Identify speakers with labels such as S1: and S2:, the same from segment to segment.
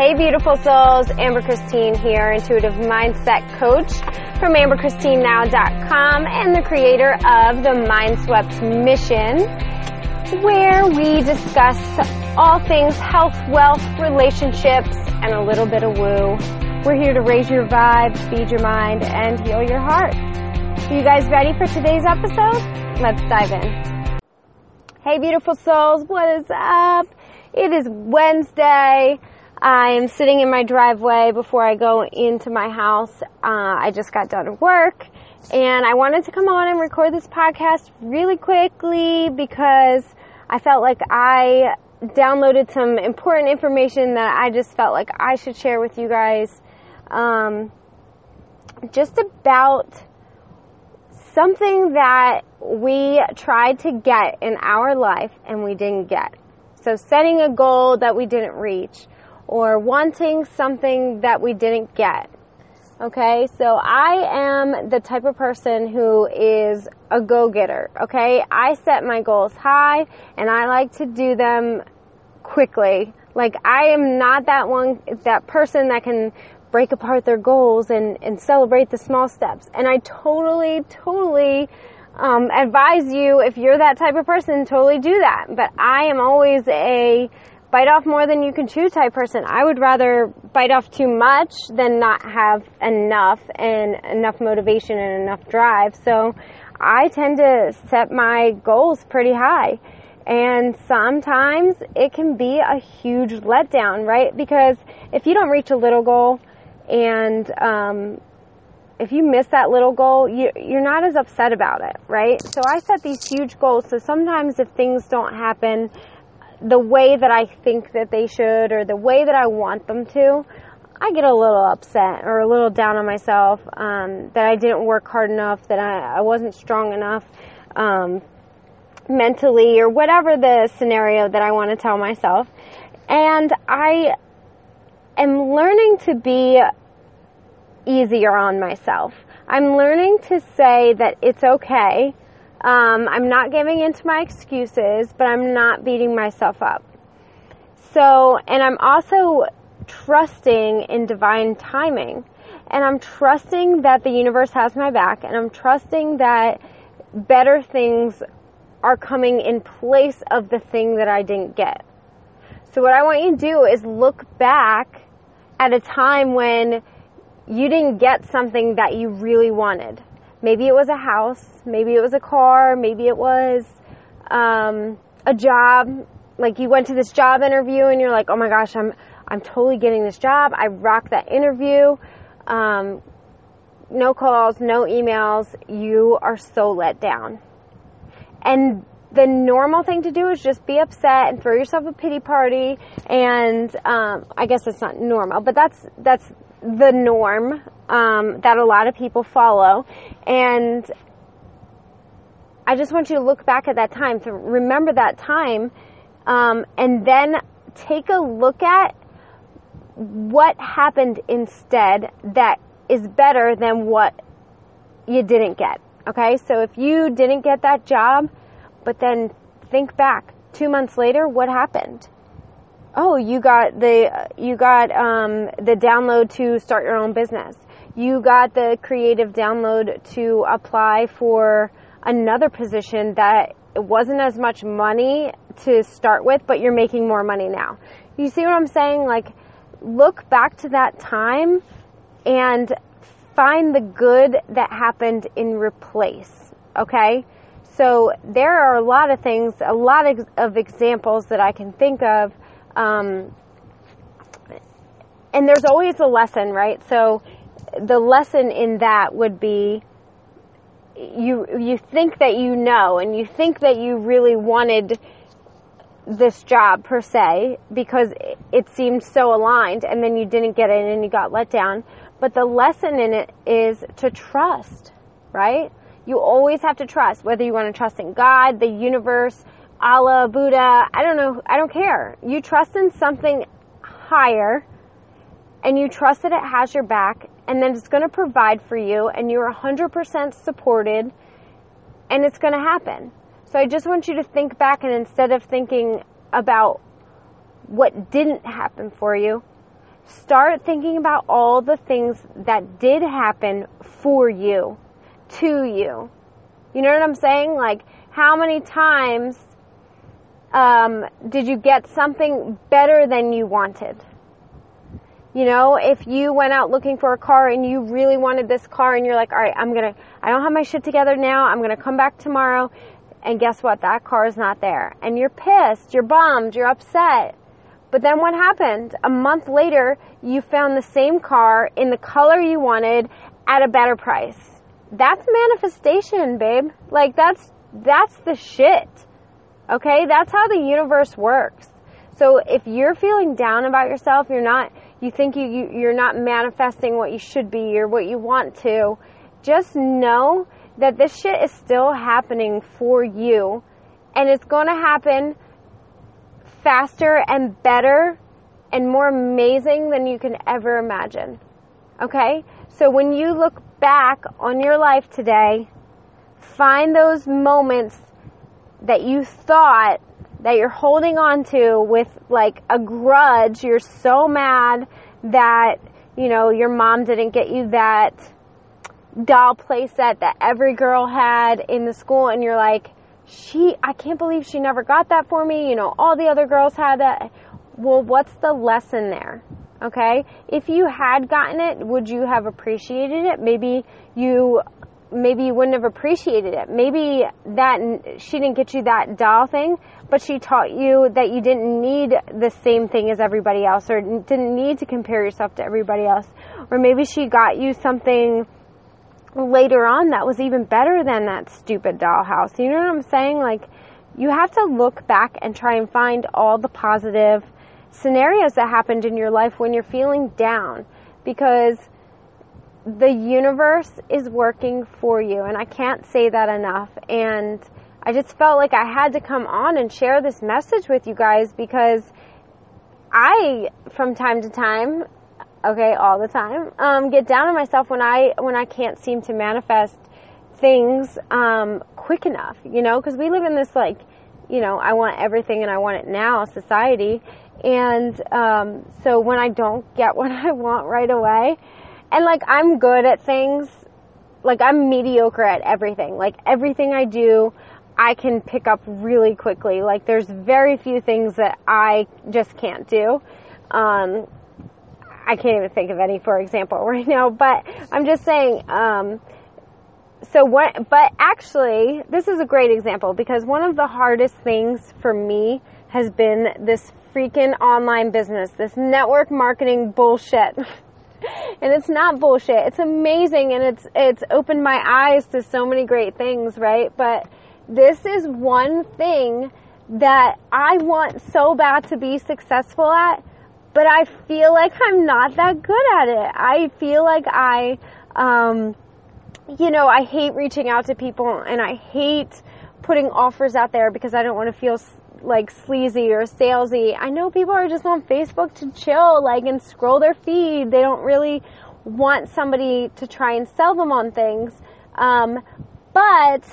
S1: Hey, beautiful souls. Amber Christine here, intuitive mindset coach from amberchristinenow.com and the creator of the Mindswept Mission, where we discuss all things health, wealth, relationships, and a little bit of woo. We're here to raise your vibe, feed your mind, and heal your heart. You guys ready for today's episode? Let's dive in. Hey, beautiful souls. What is up? It is Wednesday. I am sitting in my driveway before I go into my house. Uh, I just got done work and I wanted to come on and record this podcast really quickly because I felt like I downloaded some important information that I just felt like I should share with you guys. Um, just about something that we tried to get in our life and we didn't get. So setting a goal that we didn't reach or wanting something that we didn't get. Okay, so I am the type of person who is a go-getter. Okay, I set my goals high and I like to do them quickly. Like I am not that one, that person that can break apart their goals and, and celebrate the small steps. And I totally, totally um, advise you if you're that type of person, totally do that. But I am always a bite off more than you can chew type person. I would rather bite off too much than not have enough and enough motivation and enough drive. So I tend to set my goals pretty high. And sometimes it can be a huge letdown, right? Because if you don't reach a little goal and um, if you miss that little goal, you, you're not as upset about it, right? So I set these huge goals. So sometimes if things don't happen the way that I think that they should or the way that I want them to, I get a little upset or a little down on myself um, that I didn't work hard enough, that I, I wasn't strong enough um, mentally or whatever the scenario that I want to tell myself. And I am learning to be easier on myself. I'm learning to say that it's okay um, I'm not giving into my excuses, but I'm not beating myself up. So, and I'm also trusting in divine timing. And I'm trusting that the universe has my back, and I'm trusting that better things are coming in place of the thing that I didn't get. So, what I want you to do is look back at a time when you didn't get something that you really wanted. Maybe it was a house, maybe it was a car, maybe it was um, a job. Like you went to this job interview and you're like, oh my gosh, I'm I'm totally getting this job. I rocked that interview. Um, no calls, no emails. You are so let down. And the normal thing to do is just be upset and throw yourself a pity party. And um, I guess it's not normal, but that's that's the norm um, that a lot of people follow. And I just want you to look back at that time, to remember that time, um, and then take a look at what happened instead that is better than what you didn't get. Okay, so if you didn't get that job, but then think back two months later, what happened? Oh, you got the you got um, the download to start your own business you got the creative download to apply for another position that it wasn't as much money to start with, but you're making more money now. You see what I'm saying? Like, look back to that time and find the good that happened in replace. Okay? So there are a lot of things, a lot of, of examples that I can think of. Um, and there's always a lesson, right? So the lesson in that would be you you think that you know and you think that you really wanted this job per se because it seemed so aligned and then you didn't get it and you got let down but the lesson in it is to trust right you always have to trust whether you want to trust in god the universe allah buddha i don't know i don't care you trust in something higher and you trust that it has your back and then it's going to provide for you and you're 100% supported and it's going to happen. So I just want you to think back and instead of thinking about what didn't happen for you, start thinking about all the things that did happen for you, to you. You know what I'm saying? Like, how many times um, did you get something better than you wanted? You know, if you went out looking for a car and you really wanted this car and you're like, all right, I'm gonna, I don't have my shit together now, I'm gonna come back tomorrow, and guess what? That car is not there. And you're pissed, you're bummed, you're upset. But then what happened? A month later, you found the same car in the color you wanted at a better price. That's manifestation, babe. Like that's, that's the shit. Okay? That's how the universe works. So if you're feeling down about yourself, you're not, you think you, you you're not manifesting what you should be or what you want to, just know that this shit is still happening for you and it's going to happen faster and better and more amazing than you can ever imagine. Okay? So when you look back on your life today, find those moments that you thought that you're holding on to with like a grudge. You're so mad that, you know, your mom didn't get you that doll playset that every girl had in the school and you're like, she, I can't believe she never got that for me. You know, all the other girls had that. Well, what's the lesson there? Okay. If you had gotten it, would you have appreciated it? Maybe you maybe you wouldn't have appreciated it. Maybe that she didn't get you that doll thing, but she taught you that you didn't need the same thing as everybody else or didn't need to compare yourself to everybody else. Or maybe she got you something later on that was even better than that stupid dollhouse. You know what I'm saying? Like you have to look back and try and find all the positive scenarios that happened in your life when you're feeling down because the universe is working for you. And I can't say that enough. And I just felt like I had to come on and share this message with you guys because I, from time to time, okay, all the time, um, get down on myself when I, when I can't seem to manifest things, um, quick enough, you know, cause we live in this like, you know, I want everything and I want it now society. And, um, so when I don't get what I want right away, and like I'm good at things. Like I'm mediocre at everything. Like everything I do, I can pick up really quickly. Like there's very few things that I just can't do. Um, I can't even think of any, for example, right now. But I'm just saying. Um, so what? But actually, this is a great example because one of the hardest things for me has been this freaking online business, this network marketing bullshit. and it's not bullshit. It's amazing and it's it's opened my eyes to so many great things, right? But this is one thing that I want so bad to be successful at, but I feel like I'm not that good at it. I feel like I um you know, I hate reaching out to people and I hate putting offers out there because I don't want to feel like sleazy or salesy. I know people are just on Facebook to chill, like, and scroll their feed. They don't really want somebody to try and sell them on things. Um, but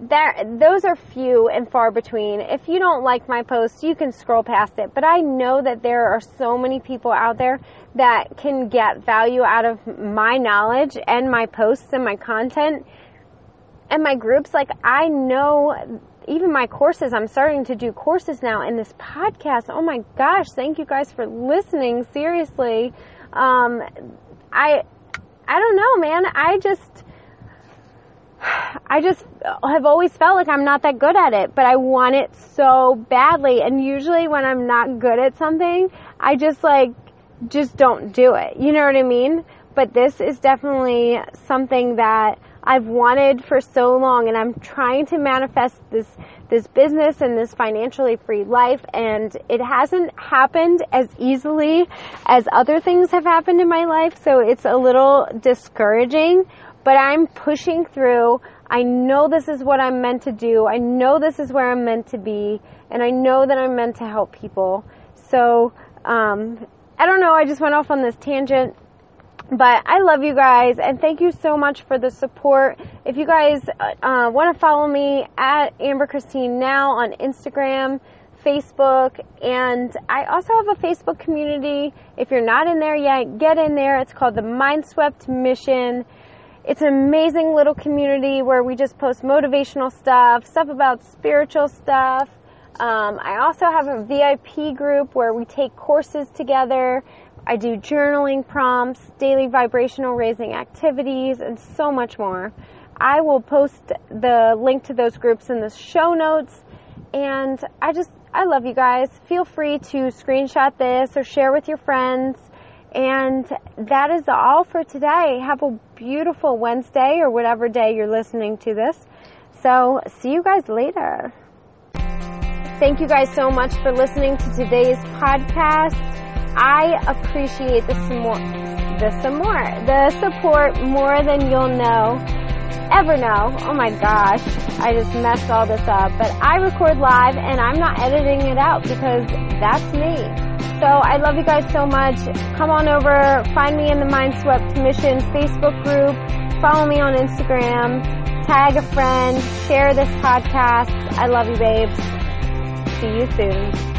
S1: those are few and far between. If you don't like my post, you can scroll past it. But I know that there are so many people out there that can get value out of my knowledge and my posts and my content and my groups. Like I know even my courses, I'm starting to do courses now in this podcast. Oh my gosh, thank you guys for listening. Seriously. Um, I, I don't know, man. I just, I just have always felt like I'm not that good at it, but I want it so badly. And usually when I'm not good at something, I just like, just don't do it. You know what I mean? But this is definitely something that I've wanted for so long and I'm trying to manifest this this business and this financially free life and it hasn't happened as easily as other things have happened in my life so it's a little discouraging but I'm pushing through. I know this is what I'm meant to do. I know this is where I'm meant to be and I know that I'm meant to help people. So um, I don't know I just went off on this tangent but I love you guys and thank you so much for the support. If you guys uh, want to follow me at Amber Christine Now on Instagram, Facebook, and I also have a Facebook community. If you're not in there yet, get in there. It's called the Mindswept Mission. It's an amazing little community where we just post motivational stuff, stuff about spiritual stuff. Um, I also have a VIP group where we take courses together. I do journaling prompts, daily vibrational raising activities, and so much more. I will post the link to those groups in the show notes. And I just, I love you guys. Feel free to screenshot this or share with your friends. And that is all for today. Have a beautiful Wednesday or whatever day you're listening to this. So, see you guys later. Thank you guys so much for listening to today's podcast. I appreciate the support, the support, the support more than you'll know, ever know. Oh my gosh, I just messed all this up. But I record live and I'm not editing it out because that's me. So I love you guys so much. Come on over, find me in the Mindswept Mission Facebook group, follow me on Instagram, tag a friend, share this podcast. I love you, babes. See you soon.